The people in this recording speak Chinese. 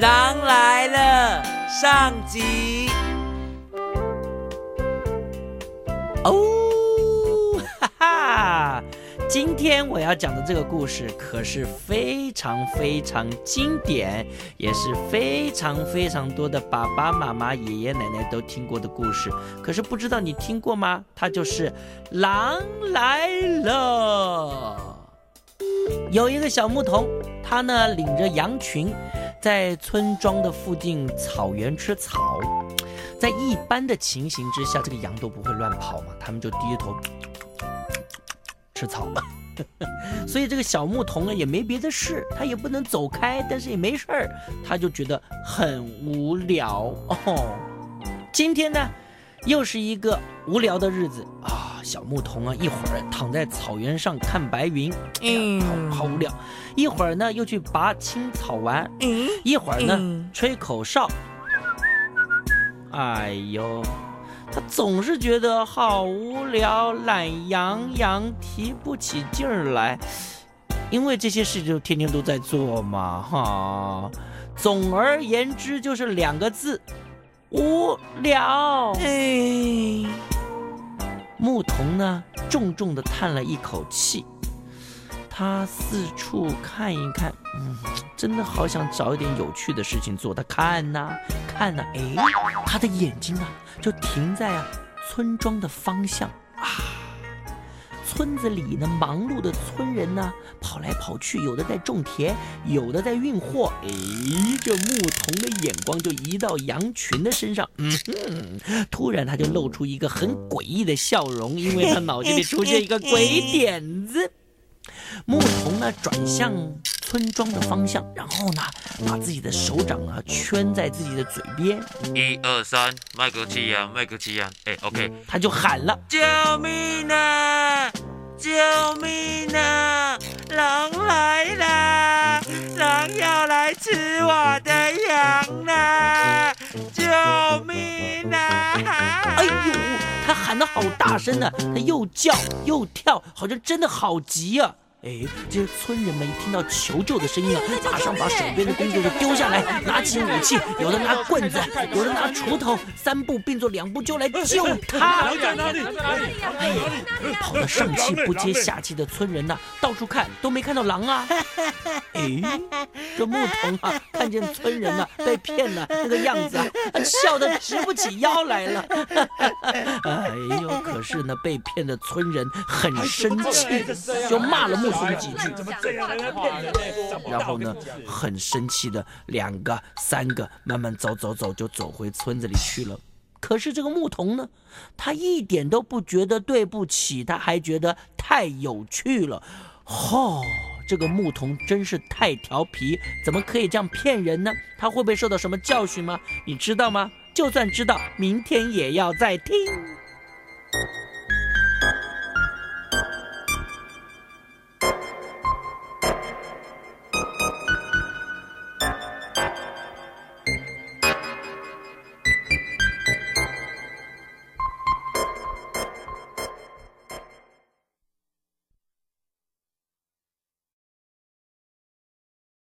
狼来了上集。哦，哈哈！今天我要讲的这个故事可是非常非常经典，也是非常非常多的爸爸妈妈、爷爷奶奶都听过的故事。可是不知道你听过吗？它就是《狼来了》。有一个小牧童，他呢领着羊群，在村庄的附近草原吃草。在一般的情形之下，这个羊都不会乱跑嘛，他们就低着头吃草嘛。所以这个小牧童呢也没别的事，他也不能走开，但是也没事儿，他就觉得很无聊哦。今天呢，又是一个无聊的日子啊。小牧童啊，一会儿躺在草原上看白云，嗯，好无聊；一会儿呢，又去拔青草玩；一会儿呢，吹口哨。哎呦，他总是觉得好无聊，懒洋洋，提不起劲儿来。因为这些事就天天都在做嘛，哈。总而言之，就是两个字：无聊。哎，牧童呢，重重的叹了一口气。他四处看一看，嗯，真的好想找一点有趣的事情做。他看呐，看呐，哎，他的眼睛啊，就停在啊村庄的方向。村子里呢，忙碌的村人呢，跑来跑去，有的在种田，有的在运货。哎，这牧童的眼光就移到羊群的身上，嗯哼，突然他就露出一个很诡异的笑容，因为他脑子里出现一个鬼点子。牧童呢，转向村庄的方向，然后呢，把自己的手掌啊圈在自己的嘴边。一二三，麦克气呀，麦克气呀，哎，OK，他就喊了：“救命啊！救命啊！狼来了！狼要来吃我的羊啦！救命啊！”哎呦，他喊得好大声呢，他又叫又跳，好像真的好急啊。哎，这些村人们一听到求救的声音啊，马上把手边的工作就丢下来，拿起武器，有的拿棍子，有的拿锄头，三步并作两步就来救他。狼在哪里？哎呀，跑得上气不接下气的村人呐，到处看都没看到狼啊。哎，这牧童啊，看见村人呐被骗了那个样子啊，笑得直不起腰来了。哎呦，可是呢，被骗的村人很生气，就骂了牧。说几句，然后呢，很生气的两个、三个慢慢走走走，就走回村子里去了。可是这个牧童呢，他一点都不觉得对不起，他还觉得太有趣了。吼，这个牧童真是太调皮，怎么可以这样骗人呢？他会不会受到什么教训吗？你知道吗？就算知道，明天也要再听。